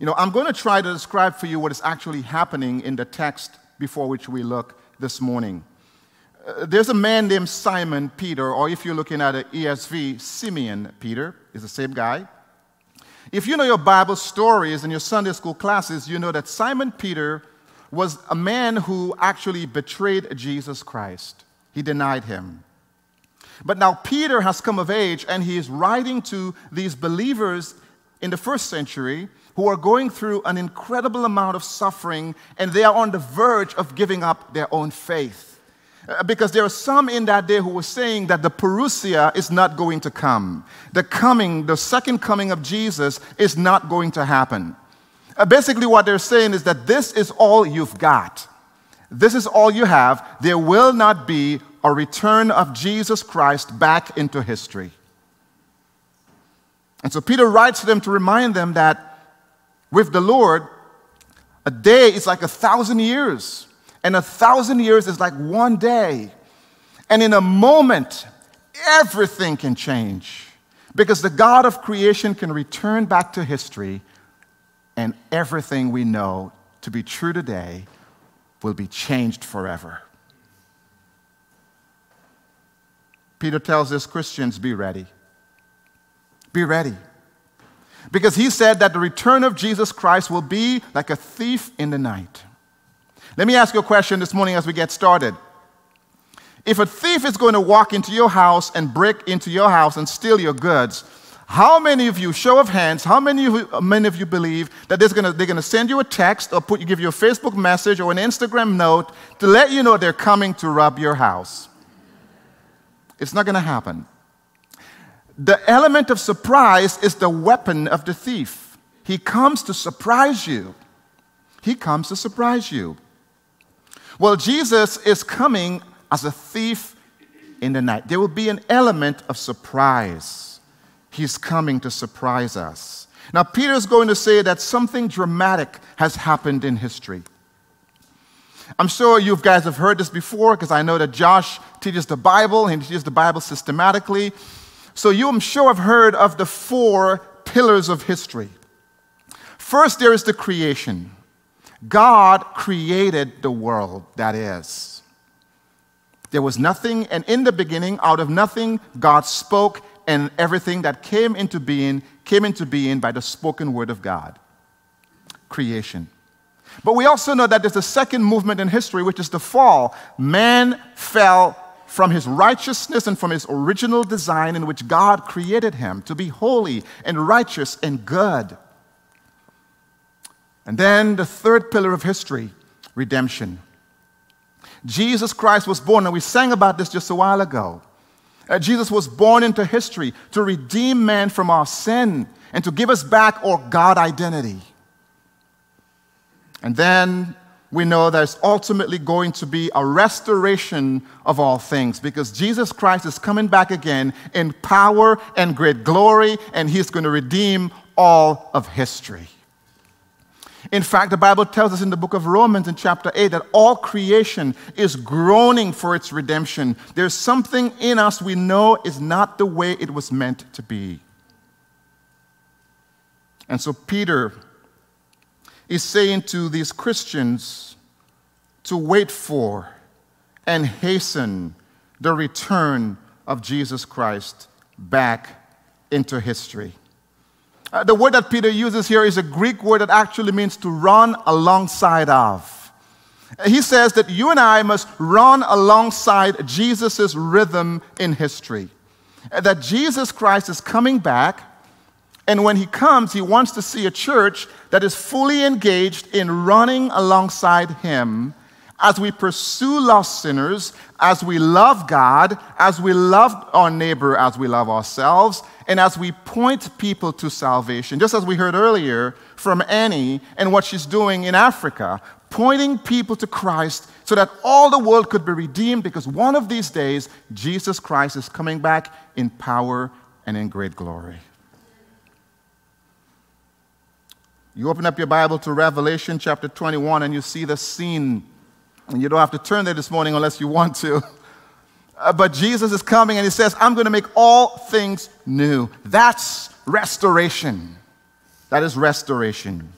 You know, I'm going to try to describe for you what is actually happening in the text before which we look this morning. Uh, there's a man named Simon Peter, or if you're looking at an ESV, Simeon Peter, is the same guy. If you know your Bible stories and your Sunday school classes, you know that Simon Peter was a man who actually betrayed Jesus Christ. He denied him. But now Peter has come of age and he is writing to these believers in the first century who are going through an incredible amount of suffering and they are on the verge of giving up their own faith. Uh, because there are some in that day who were saying that the parousia is not going to come. The coming, the second coming of Jesus is not going to happen. Uh, basically, what they're saying is that this is all you've got. This is all you have. There will not be a return of Jesus Christ back into history. And so Peter writes to them to remind them that with the Lord, a day is like a thousand years, and a thousand years is like one day. And in a moment, everything can change because the God of creation can return back to history, and everything we know to be true today will be changed forever. Peter tells his Christians, be ready. Be ready. Because he said that the return of Jesus Christ will be like a thief in the night. Let me ask you a question this morning as we get started. If a thief is going to walk into your house and break into your house and steal your goods, how many of you, show of hands, how many of you, many of you believe that gonna, they're going to send you a text or put, give you a Facebook message or an Instagram note to let you know they're coming to rob your house? It's not going to happen. The element of surprise is the weapon of the thief. He comes to surprise you. He comes to surprise you. Well, Jesus is coming as a thief in the night. There will be an element of surprise. He's coming to surprise us. Now, Peter is going to say that something dramatic has happened in history. I'm sure you guys have heard this before because I know that Josh teaches the Bible and he teaches the Bible systematically. So you, I'm sure, have heard of the four pillars of history. First, there is the creation. God created the world, that is. There was nothing, and in the beginning, out of nothing, God spoke, and everything that came into being came into being by the spoken word of God. Creation. But we also know that there's a second movement in history, which is the fall. Man fell from his righteousness and from his original design in which God created him to be holy and righteous and good. And then the third pillar of history redemption. Jesus Christ was born, and we sang about this just a while ago. Uh, Jesus was born into history to redeem man from our sin and to give us back our God identity. And then we know there's ultimately going to be a restoration of all things because Jesus Christ is coming back again in power and great glory, and he's going to redeem all of history. In fact, the Bible tells us in the book of Romans in chapter 8 that all creation is groaning for its redemption. There's something in us we know is not the way it was meant to be. And so Peter is saying to these Christians to wait for and hasten the return of Jesus Christ back into history. Uh, the word that Peter uses here is a Greek word that actually means to run alongside of. He says that you and I must run alongside Jesus' rhythm in history. That Jesus Christ is coming back and when he comes, he wants to see a church that is fully engaged in running alongside him as we pursue lost sinners, as we love God, as we love our neighbor, as we love ourselves, and as we point people to salvation. Just as we heard earlier from Annie and what she's doing in Africa, pointing people to Christ so that all the world could be redeemed because one of these days, Jesus Christ is coming back in power and in great glory. You open up your Bible to Revelation chapter 21 and you see the scene. And you don't have to turn there this morning unless you want to. Uh, but Jesus is coming and he says, I'm going to make all things new. That's restoration. That is restoration.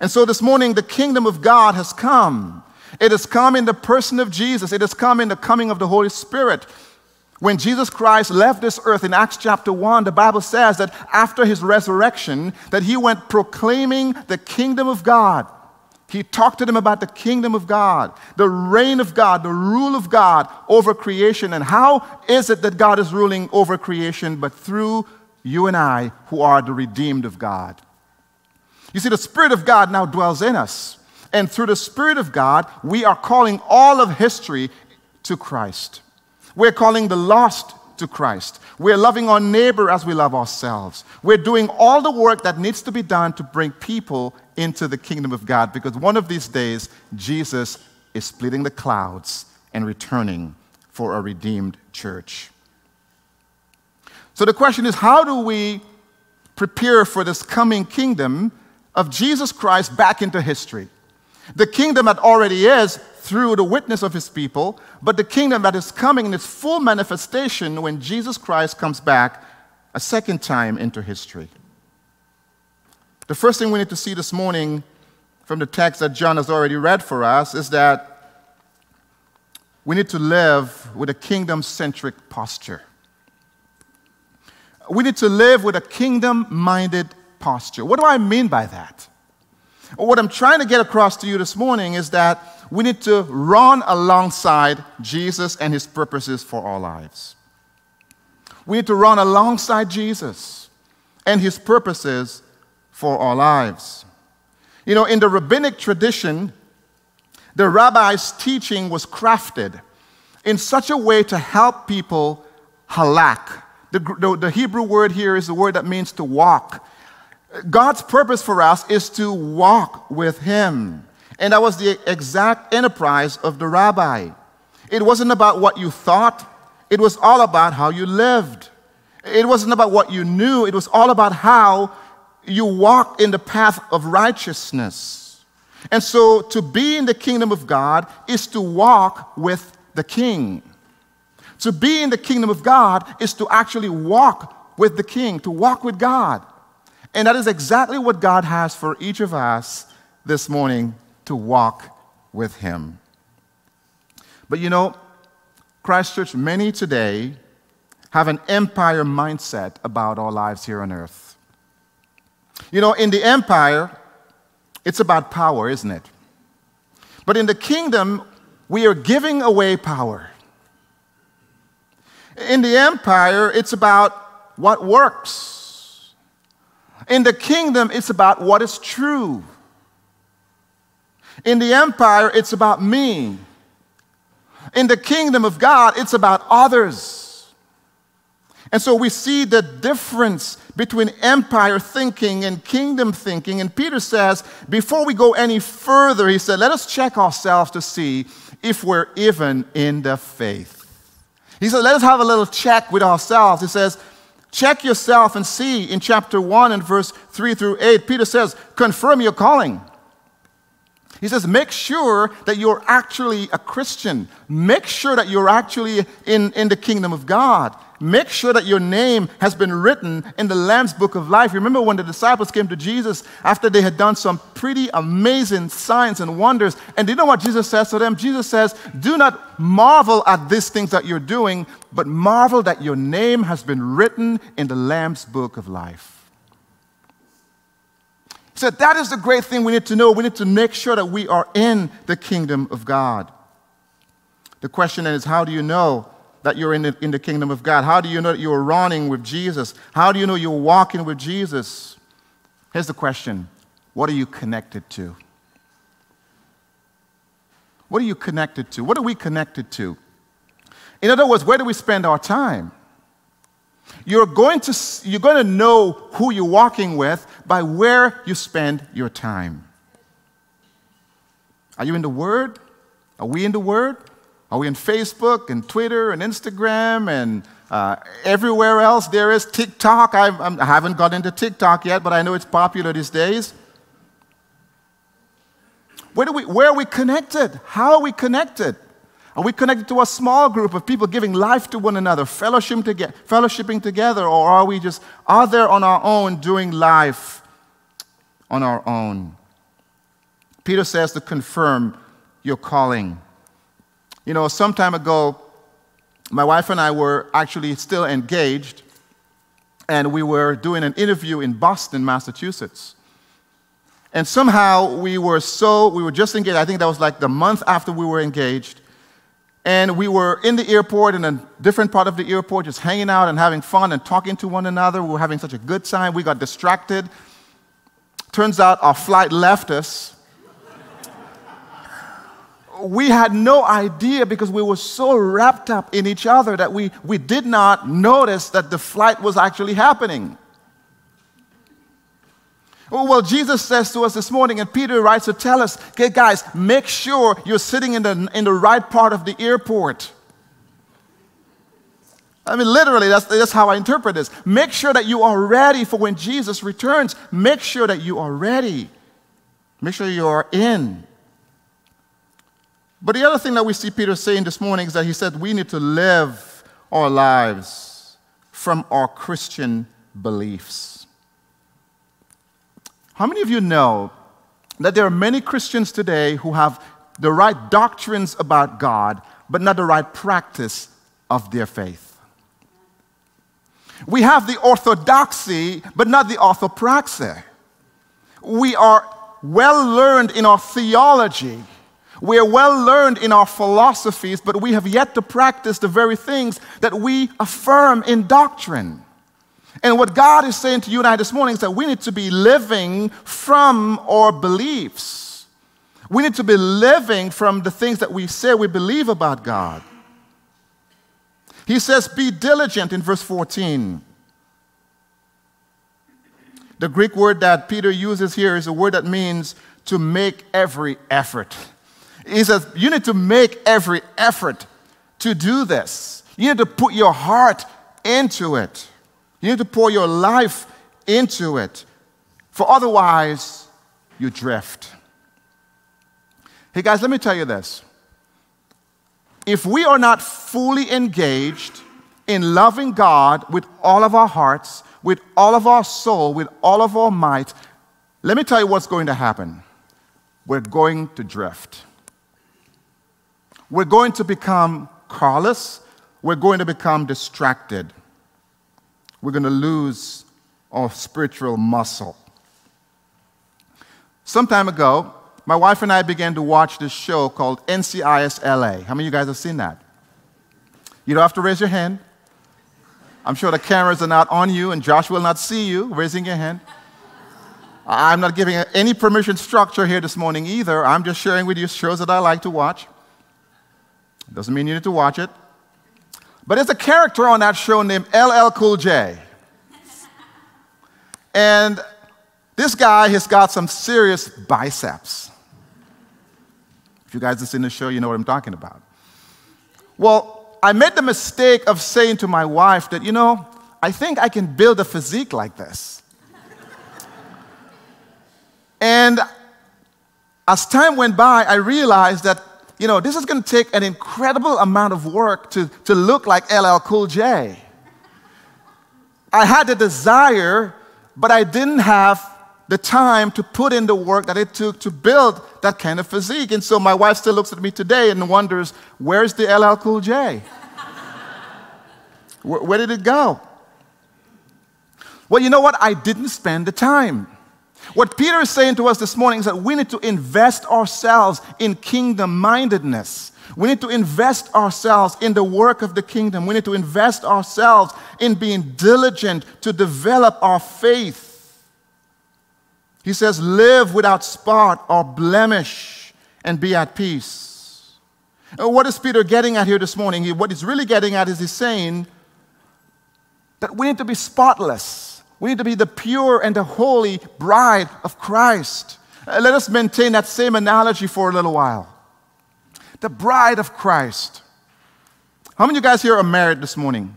And so this morning, the kingdom of God has come. It has come in the person of Jesus, it has come in the coming of the Holy Spirit. When Jesus Christ left this earth in Acts chapter 1, the Bible says that after his resurrection, that he went proclaiming the kingdom of God. He talked to them about the kingdom of God, the reign of God, the rule of God over creation. And how is it that God is ruling over creation but through you and I who are the redeemed of God? You see, the Spirit of God now dwells in us. And through the Spirit of God, we are calling all of history to Christ. We're calling the lost to Christ. We're loving our neighbor as we love ourselves. We're doing all the work that needs to be done to bring people into the kingdom of God because one of these days, Jesus is splitting the clouds and returning for a redeemed church. So the question is how do we prepare for this coming kingdom of Jesus Christ back into history? The kingdom that already is through the witness of his people, but the kingdom that is coming in its full manifestation when Jesus Christ comes back a second time into history. The first thing we need to see this morning from the text that John has already read for us is that we need to live with a kingdom centric posture. We need to live with a kingdom minded posture. What do I mean by that? What I'm trying to get across to you this morning is that we need to run alongside Jesus and his purposes for our lives. We need to run alongside Jesus and his purposes for our lives. You know, in the rabbinic tradition, the rabbi's teaching was crafted in such a way to help people halak. The, the, the, Hebrew word here is the word that means to walk. God's purpose for us is to walk with Him. And that was the exact enterprise of the rabbi. It wasn't about what you thought, it was all about how you lived. It wasn't about what you knew, it was all about how you walked in the path of righteousness. And so to be in the kingdom of God is to walk with the king. To be in the kingdom of God is to actually walk with the king, to walk with God. And that is exactly what God has for each of us this morning to walk with Him. But you know, Christ Church, many today have an empire mindset about our lives here on earth. You know, in the empire, it's about power, isn't it? But in the kingdom, we are giving away power. In the empire, it's about what works. In the kingdom, it's about what is true. In the empire, it's about me. In the kingdom of God, it's about others. And so we see the difference between empire thinking and kingdom thinking. And Peter says, before we go any further, he said, let us check ourselves to see if we're even in the faith. He said, let us have a little check with ourselves. He says, check yourself and see in chapter 1 and verse 3 through 8. Peter says, confirm your calling. He says, make sure that you're actually a Christian. Make sure that you're actually in, in the kingdom of God. Make sure that your name has been written in the Lamb's book of life. Remember when the disciples came to Jesus after they had done some pretty amazing signs and wonders. And do you know what Jesus says to them? Jesus says, Do not marvel at these things that you're doing, but marvel that your name has been written in the Lamb's book of life. So that is the great thing we need to know. We need to make sure that we are in the kingdom of God. The question then is, how do you know that you're in the, in the kingdom of God? How do you know that you're running with Jesus? How do you know you're walking with Jesus? Here's the question What are you connected to? What are you connected to? What are we connected to? In other words, where do we spend our time? You're going, to, you're going to know who you're walking with by where you spend your time. Are you in the Word? Are we in the Word? Are we in Facebook and Twitter and Instagram and uh, everywhere else there is TikTok? I've, I have not got into TikTok yet, but I know it's popular these days. Where, do we, where are we connected? How are we connected? Are we connected to a small group of people giving life to one another, fellowship toge- fellowshipping together, or are we just out there on our own doing life on our own? Peter says to confirm your calling. You know, some time ago, my wife and I were actually still engaged, and we were doing an interview in Boston, Massachusetts. And somehow we were so, we were just engaged. I think that was like the month after we were engaged. And we were in the airport, in a different part of the airport, just hanging out and having fun and talking to one another. We were having such a good time. We got distracted. Turns out our flight left us. we had no idea because we were so wrapped up in each other that we, we did not notice that the flight was actually happening. Oh, well, Jesus says to us this morning, and Peter writes to tell us, okay, guys, make sure you're sitting in the, in the right part of the airport. I mean, literally, that's, that's how I interpret this. Make sure that you are ready for when Jesus returns. Make sure that you are ready. Make sure you are in. But the other thing that we see Peter saying this morning is that he said we need to live our lives from our Christian beliefs. How many of you know that there are many Christians today who have the right doctrines about God, but not the right practice of their faith? We have the orthodoxy, but not the orthopraxy. We are well learned in our theology. We are well learned in our philosophies, but we have yet to practice the very things that we affirm in doctrine. And what God is saying to you and I this morning is that we need to be living from our beliefs. We need to be living from the things that we say we believe about God. He says, Be diligent in verse 14. The Greek word that Peter uses here is a word that means to make every effort. He says, You need to make every effort to do this. You need to put your heart into it. You need to pour your life into it, for otherwise, you drift. Hey, guys, let me tell you this. If we are not fully engaged in loving God with all of our hearts, with all of our soul, with all of our might, let me tell you what's going to happen. We're going to drift. We're going to become careless. We're going to become distracted we're going to lose our spiritual muscle. Some time ago, my wife and I began to watch this show called NCIS LA. How many of you guys have seen that? You don't have to raise your hand. I'm sure the cameras are not on you, and Josh will not see you raising your hand. I'm not giving any permission structure here this morning either. I'm just sharing with you shows that I like to watch. Doesn't mean you need to watch it. But there's a character on that show named LL Cool J. And this guy has got some serious biceps. If you guys have seen the show, you know what I'm talking about. Well, I made the mistake of saying to my wife that, you know, I think I can build a physique like this. and as time went by, I realized that you know, this is going to take an incredible amount of work to, to look like LL Cool J. I had the desire, but I didn't have the time to put in the work that it took to build that kind of physique. And so my wife still looks at me today and wonders, where's the LL Cool J? where, where did it go? Well, you know what? I didn't spend the time. What Peter is saying to us this morning is that we need to invest ourselves in kingdom mindedness. We need to invest ourselves in the work of the kingdom. We need to invest ourselves in being diligent to develop our faith. He says, Live without spot or blemish and be at peace. What is Peter getting at here this morning? What he's really getting at is he's saying that we need to be spotless we need to be the pure and the holy bride of Christ. Uh, let us maintain that same analogy for a little while. The bride of Christ. How many of you guys here are married this morning?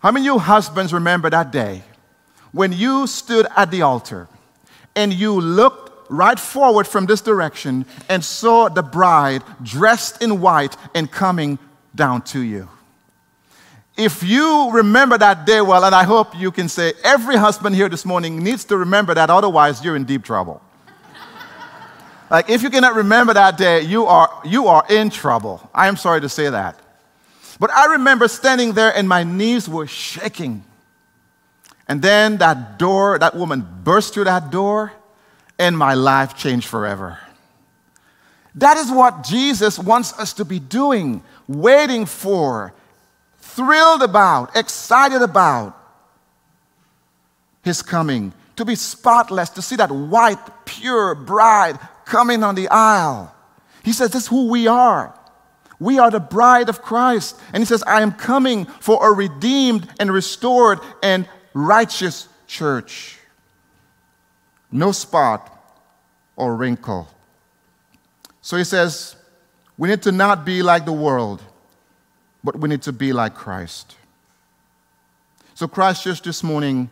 How many of you husbands remember that day when you stood at the altar and you looked right forward from this direction and saw the bride dressed in white and coming down to you? If you remember that day well, and I hope you can say every husband here this morning needs to remember that, otherwise, you're in deep trouble. Like, if you cannot remember that day, you are, you are in trouble. I am sorry to say that. But I remember standing there and my knees were shaking. And then that door, that woman burst through that door, and my life changed forever. That is what Jesus wants us to be doing, waiting for, thrilled about, excited about his coming, to be spotless, to see that white, pure bride coming on the aisle. He says, This is who we are. We are the bride of Christ. And he says, I am coming for a redeemed and restored and righteous church. No spot or wrinkle. So he says, we need to not be like the world, but we need to be like Christ. So, Christ Church this morning,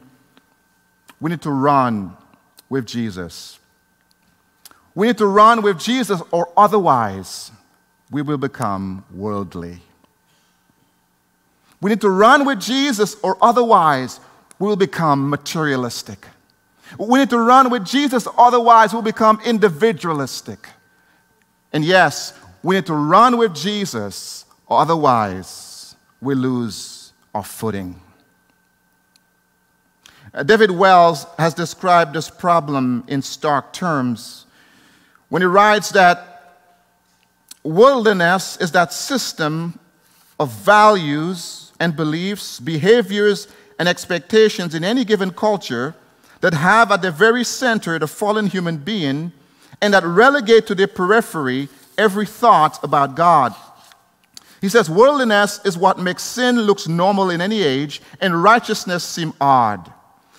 we need to run with Jesus. We need to run with Jesus, or otherwise, we will become worldly. We need to run with Jesus, or otherwise, we will become materialistic. We need to run with Jesus, otherwise, we'll become individualistic. And yes, we need to run with Jesus, otherwise, we lose our footing. Uh, David Wells has described this problem in stark terms when he writes that Worldliness is that system of values and beliefs, behaviors, and expectations in any given culture that have at the very center the fallen human being and that relegate to the periphery every thought about God. He says, Worldliness is what makes sin looks normal in any age and righteousness seem odd.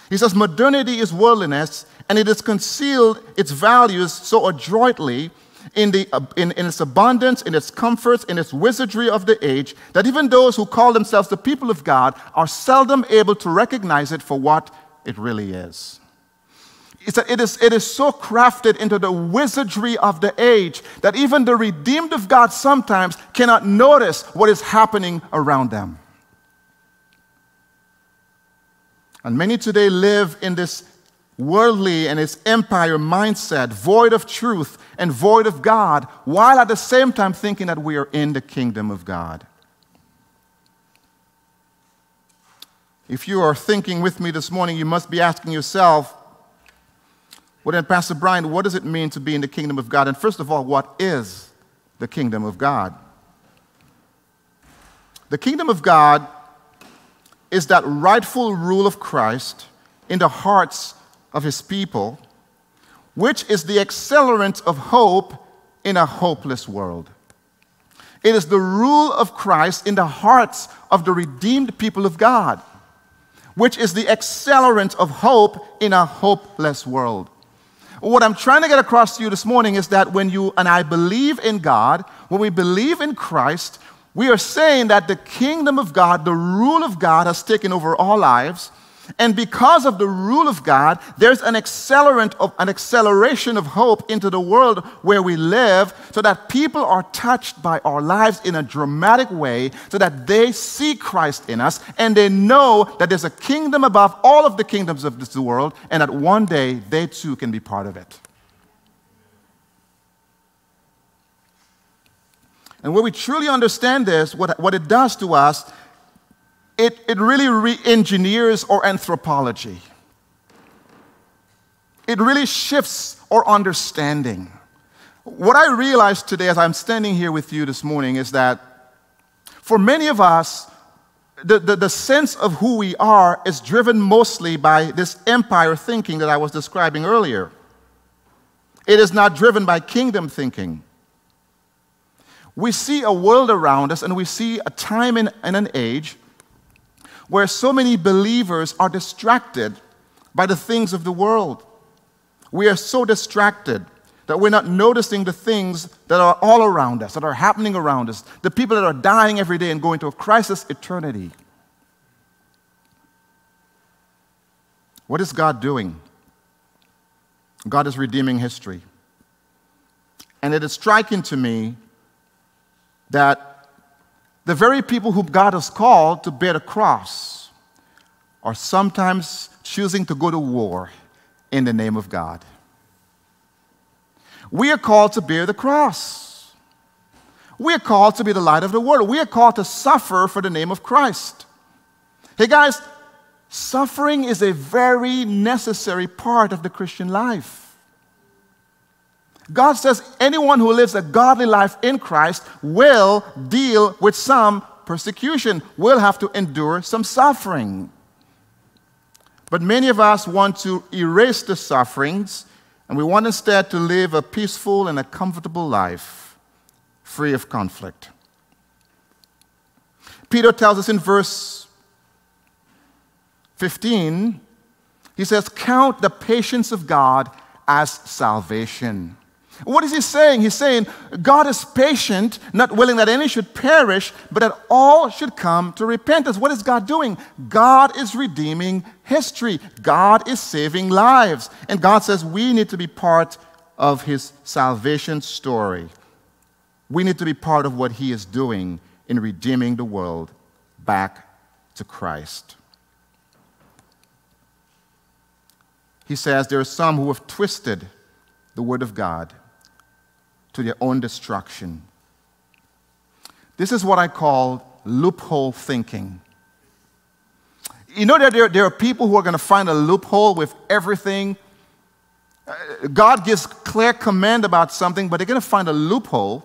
He says, Modernity is worldliness and it has concealed its values so adroitly in, the, uh, in, in its abundance, in its comforts, in its wizardry of the age, that even those who call themselves the people of God are seldom able to recognize it for what it really is. It's it is, it is so crafted into the wizardry of the age that even the redeemed of God sometimes cannot notice what is happening around them. And many today live in this worldly and its empire mindset, void of truth and void of God, while at the same time thinking that we are in the kingdom of God. If you are thinking with me this morning, you must be asking yourself, well, then, Pastor Brian, what does it mean to be in the kingdom of God? And first of all, what is the kingdom of God? The kingdom of God is that rightful rule of Christ in the hearts of his people, which is the accelerant of hope in a hopeless world. It is the rule of Christ in the hearts of the redeemed people of God, which is the accelerant of hope in a hopeless world. What I'm trying to get across to you this morning is that when you and I believe in God, when we believe in Christ, we are saying that the kingdom of God, the rule of God, has taken over our lives, and because of the rule of God, there's an accelerant of an acceleration of hope into the world where we live so that people are touched by our lives in a dramatic way so that they see Christ in us and they know that there's a kingdom above all of the kingdoms of this world and that one day they too can be part of it. And when we truly understand this, what, what it does to us it, it really re engineers our anthropology. It really shifts our understanding. What I realized today as I'm standing here with you this morning is that for many of us, the, the, the, sense of who we are is driven mostly by this empire thinking that I was describing earlier. It is not driven by kingdom thinking. We see a world around us and we see a time and an age where so many believers are distracted by the things of the world. We are so distracted that we're not noticing the things that are all around us, that are happening around us, the people that are dying every day and going to a crisis eternity. What is God doing? God is redeeming history. And it is striking to me that the very people whom God has called to bear the cross are sometimes choosing to go to war in the name of God. We are called to bear the cross. We are called to be the light of the world. We are called to suffer for the name of Christ. Hey guys, suffering is a very necessary part of the Christian life. God says anyone who lives a godly life in Christ will deal with some persecution, will have to endure some suffering. But many of us want to erase the sufferings, and we want instead to live a peaceful and a comfortable life, free of conflict. Peter tells us in verse 15, he says, Count the patience of God as salvation. What is he saying? He's saying God is patient, not willing that any should perish, but that all should come to repentance. What is God doing? God is redeeming history, God is saving lives. And God says we need to be part of his salvation story. We need to be part of what he is doing in redeeming the world back to Christ. He says there are some who have twisted the word of God to their own destruction. This is what I call loophole thinking. You know that there, there are people who are going to find a loophole with everything. Uh, God gives clear command about something, but they're going to find a loophole,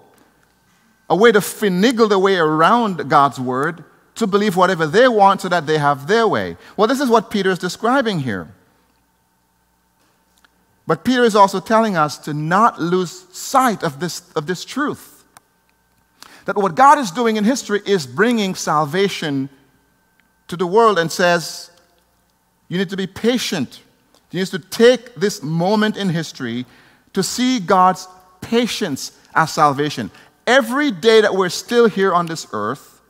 a way to finagle their way around God's word to believe whatever they want so that they have their way. Well, this is what Peter is describing here. But Peter is also telling us to not lose sight of this, of this truth. That what God is doing in history is bringing salvation to the world and says, you need to be patient. You need to take this moment in history to see God's patience as salvation. Every day that we're still here on this earth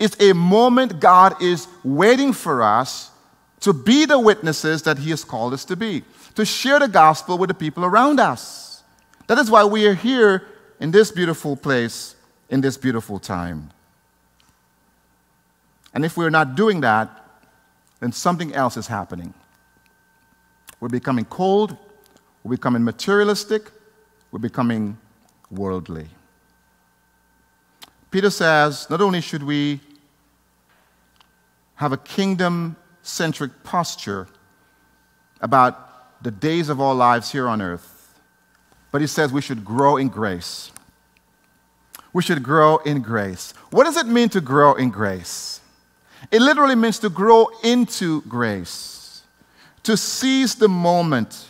is a moment God is waiting for us to be the witnesses that He has called us to be to share the gospel with the people around us. That is why we are here in this beautiful place, in this beautiful time. And if we're not doing that, then something else is happening. We're becoming cold, we're becoming materialistic, we're becoming worldly. Peter says not only should we have a kingdom centric posture about the days of our lives here on earth. But he says we should grow in grace. We should grow in grace. What does it mean to grow in grace? It literally means to grow into grace, to seize the moment,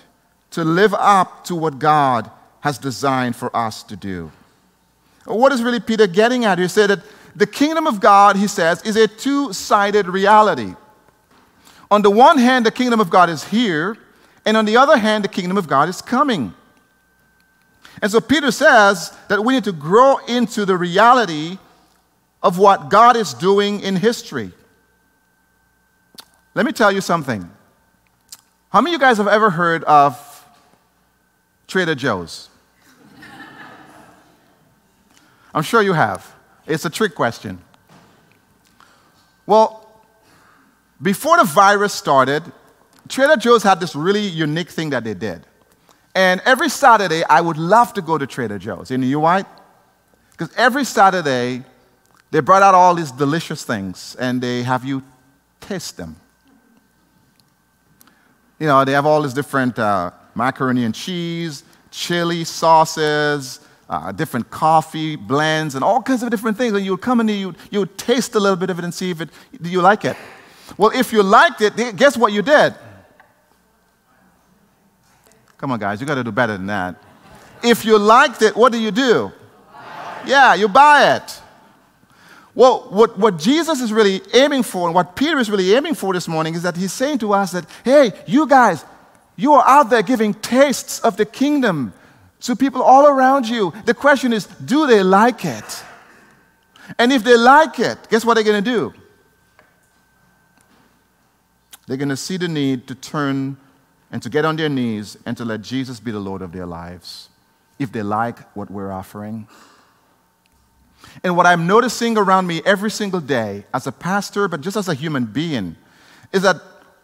to live up to what God has designed for us to do. What is really Peter getting at? He said that the kingdom of God, he says, is a two sided reality. On the one hand, the kingdom of God is here, and on the other hand, the kingdom of God is coming. And so Peter says that we need to grow into the reality of what God is doing in history. Let me tell you something. How many of you guys have ever heard of Trader Joe's? I'm sure you have. It's a trick question. Well, before the virus started, Trader Joe's had this really unique thing that they did. And every Saturday, I would love to go to Trader Joe's. You know why? Because every Saturday, they brought out all these delicious things and they have you taste them. You know, they have all these different uh, macaroni and cheese, chili sauces, uh, different coffee blends, and all kinds of different things. And you would come in and you, you would taste a little bit of it and see if it, do you like it. Well, if you liked it, guess what you did? Come on, guys, you got to do better than that. If you liked it, what do you do? Yeah, you buy it. Well, what, what Jesus is really aiming for and what Peter is really aiming for this morning is that he's saying to us that, hey, you guys, you are out there giving tastes of the kingdom to people all around you. The question is, do they like it? And if they like it, guess what they're going to do? They're going to see the need to turn and to get on their knees and to let Jesus be the Lord of their lives if they like what we're offering. And what I'm noticing around me every single day as a pastor, but just as a human being, is that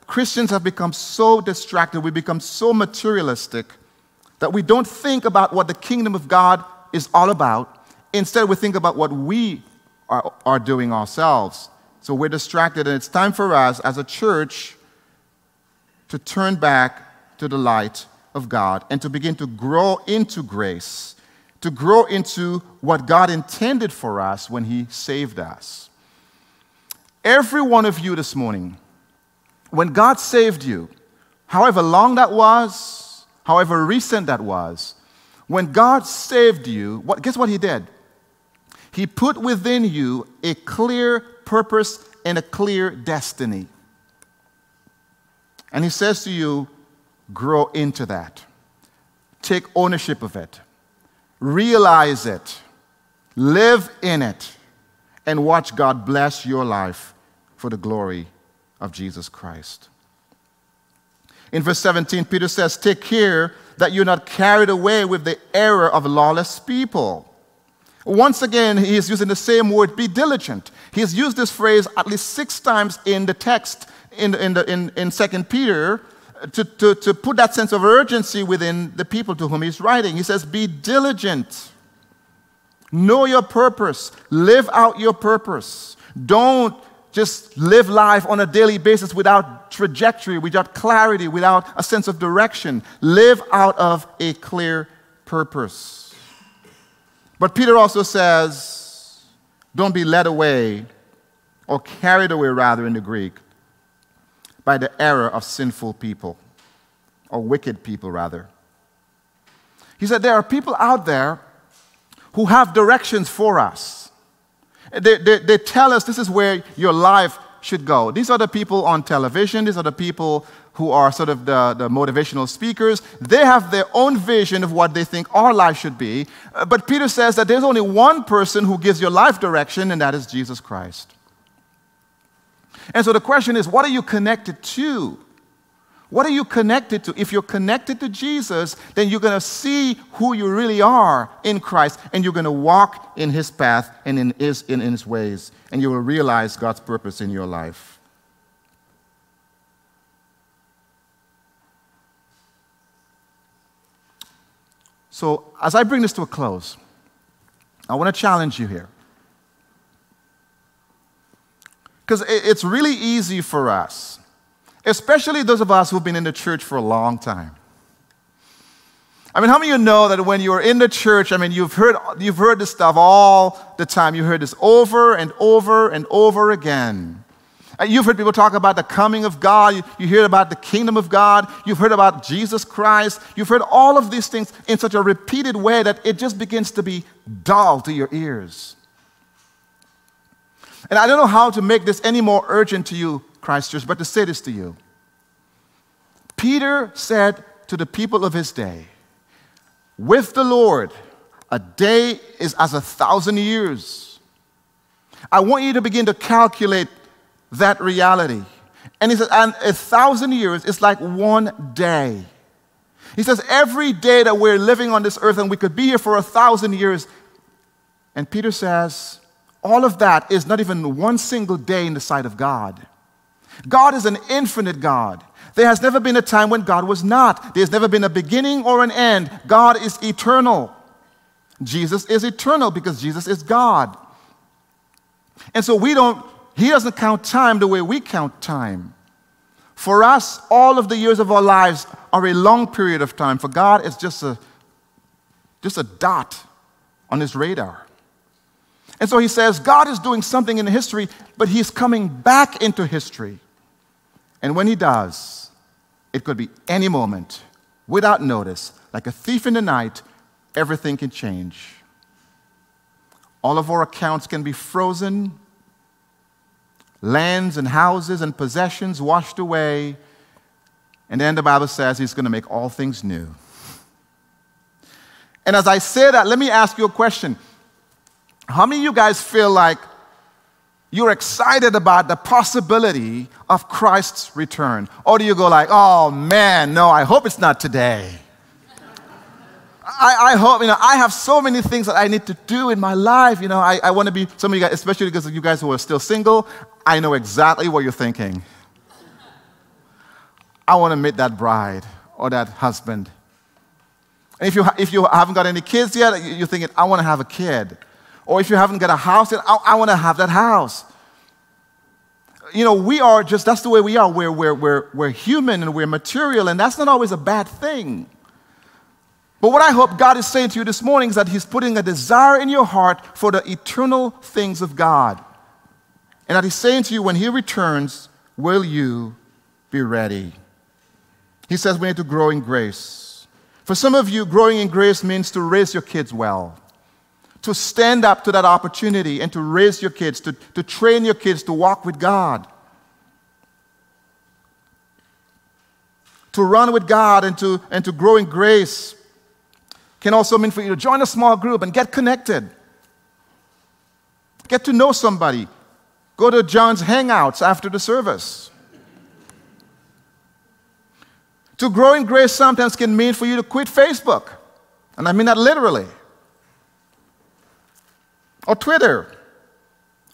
Christians have become so distracted, we become so materialistic that we don't think about what the kingdom of God is all about. Instead, we think about what we are, are doing ourselves. So we're distracted, and it's time for us as a church to turn back to the light of God and to begin to grow into grace, to grow into what God intended for us when He saved us. Every one of you this morning, when God saved you, however long that was, however recent that was, when God saved you, what, guess what He did? He put within you a clear purpose and a clear destiny. And He says to you, grow into that. Take ownership of it. Realize it. Live in it. And watch God bless your life for the glory of Jesus Christ. In verse 17, Peter says, Take care that you're not carried away with the error of lawless people. Once again, he is using the same word, be diligent. He has used this phrase at least six times in the text in, in, the, in, in 2 Peter uh, to, to, to put that sense of urgency within the people to whom he's writing. He says, Be diligent. Know your purpose. Live out your purpose. Don't just live life on a daily basis without trajectory, without clarity, without a sense of direction. Live out of a clear purpose. But Peter also says, don't be led away or carried away, rather, in the Greek, by the error of sinful people, or wicked people, rather. He said, There are people out there who have directions for us. They, they, they, tell us this is where your life should go. These are the people on television, these are the people who are sort of the, the motivational speakers. They have their own vision of what they think our life should be. But Peter says that there's only one person who gives your life direction, and that is Jesus Christ. And so the question is, what are you connected to? What are you connected to? If you're connected to Jesus, then you're going to see who you really are in Christ, and you're going to walk in His path and in His, in, in His ways, and you will realize God's purpose in your life. So, as I bring this to a close, I want to challenge you here. Because it's really easy for us, especially those of us who've been in the church for a long time. I mean, how many of you know that when you're in the church, I mean, you've heard, you've heard this stuff all the time. You heard this over and over and over again. Uh, you've heard people talk about the coming of God. You hear about the kingdom of God. You've heard about Jesus Christ. You've heard all of these things in such a repeated way that it just begins to be dull to your ears. And I don't know how to make this any more urgent to you, Christ Church, but to say this to you. Peter said to the people of his day, With the Lord, a day is as a thousand years. I want you to begin to calculate that reality. And he said, and a thousand years is like one day. He says, every day that we're living on this earth and we could be here for a thousand years. And Peter says, all of that is not even one single day in the sight of God. God is an infinite God. There has never been a time when God was not. There's never been a beginning or an end. God is eternal. Jesus is eternal because Jesus is God. And so we don't, He doesn't count time the way we count time. For us, all of the years of our lives are a long period of time. For God, it's just a, just a dot on His radar. And so he says, God is doing something in history, but he's coming back into history. And when he does, it could be any moment, without notice, like a thief in the night, everything can change. All of our accounts can be frozen, lands and houses and possessions washed away. And then the Bible says he's going to make all things new. And as I say that, let me ask you a question. How many of you guys feel like you're excited about the possibility of Christ's return? Or do you go like, oh man, no, I hope it's not today. I, I, hope, you know, I have so many things that I need to do in my life. You know, I, I want to be, some of you guys, especially because of you guys who are still single, I know exactly what you're thinking. I want to meet that bride or that husband. And if you, if you haven't got any kids yet, you're thinking, I want to have a kid. Or if you haven't got a house yet, I, I want to have that house. You know, we are just, that's the way we are. We're, we're, we're, we're human and we're material, and that's not always a bad thing. But what I hope God is saying to you this morning is that He's putting a desire in your heart for the eternal things of God. And that He's saying to you, when He returns, will you be ready? He says we need to grow in grace. For some of you, growing in grace means to raise your kids well, to stand up to that opportunity and to raise your kids, to, to train your kids to walk with God. To run with God and to, and to grow in grace can also mean for you to join a small group and get connected. Get to know somebody. Go to John's Hangouts after the service. To grow in grace sometimes can mean for you to quit Facebook. And I mean that literally. Or Twitter.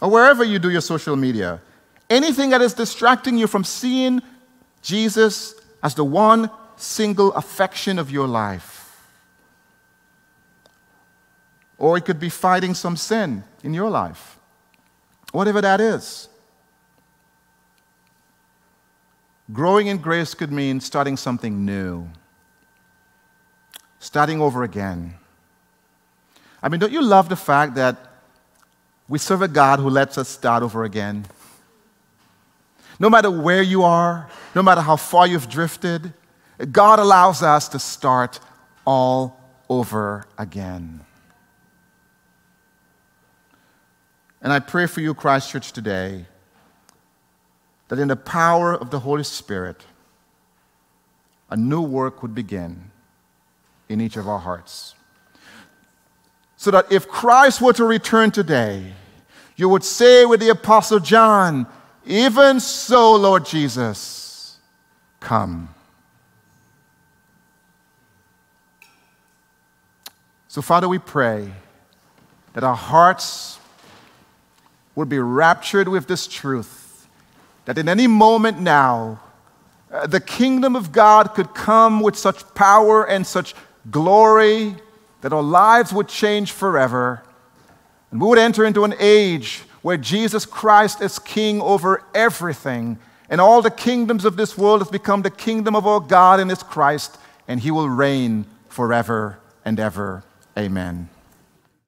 Or wherever you do your social media. Anything that is distracting you from seeing Jesus as the one single affection of your life. Or it could be fighting some sin in your life. Whatever that is. Growing in grace could mean starting something new, starting over again. I mean, don't you love the fact that we serve a God who lets us start over again? No matter where you are, no matter how far you've drifted, God allows us to start all over again. And I pray for you, Christ Church, today that in the power of the Holy Spirit, a new work would begin in each of our hearts. So that if Christ were to return today, you would say with the Apostle John, Even so, Lord Jesus, come. So, Father, we pray that our hearts would be raptured with this truth that in any moment now, uh, the kingdom of God could come with such power and such glory that our lives would change forever. And we would enter into an age where Jesus Christ is king over everything, and all the kingdoms of this world have become the kingdom of our God and His Christ, and He will reign forever and ever. Amen.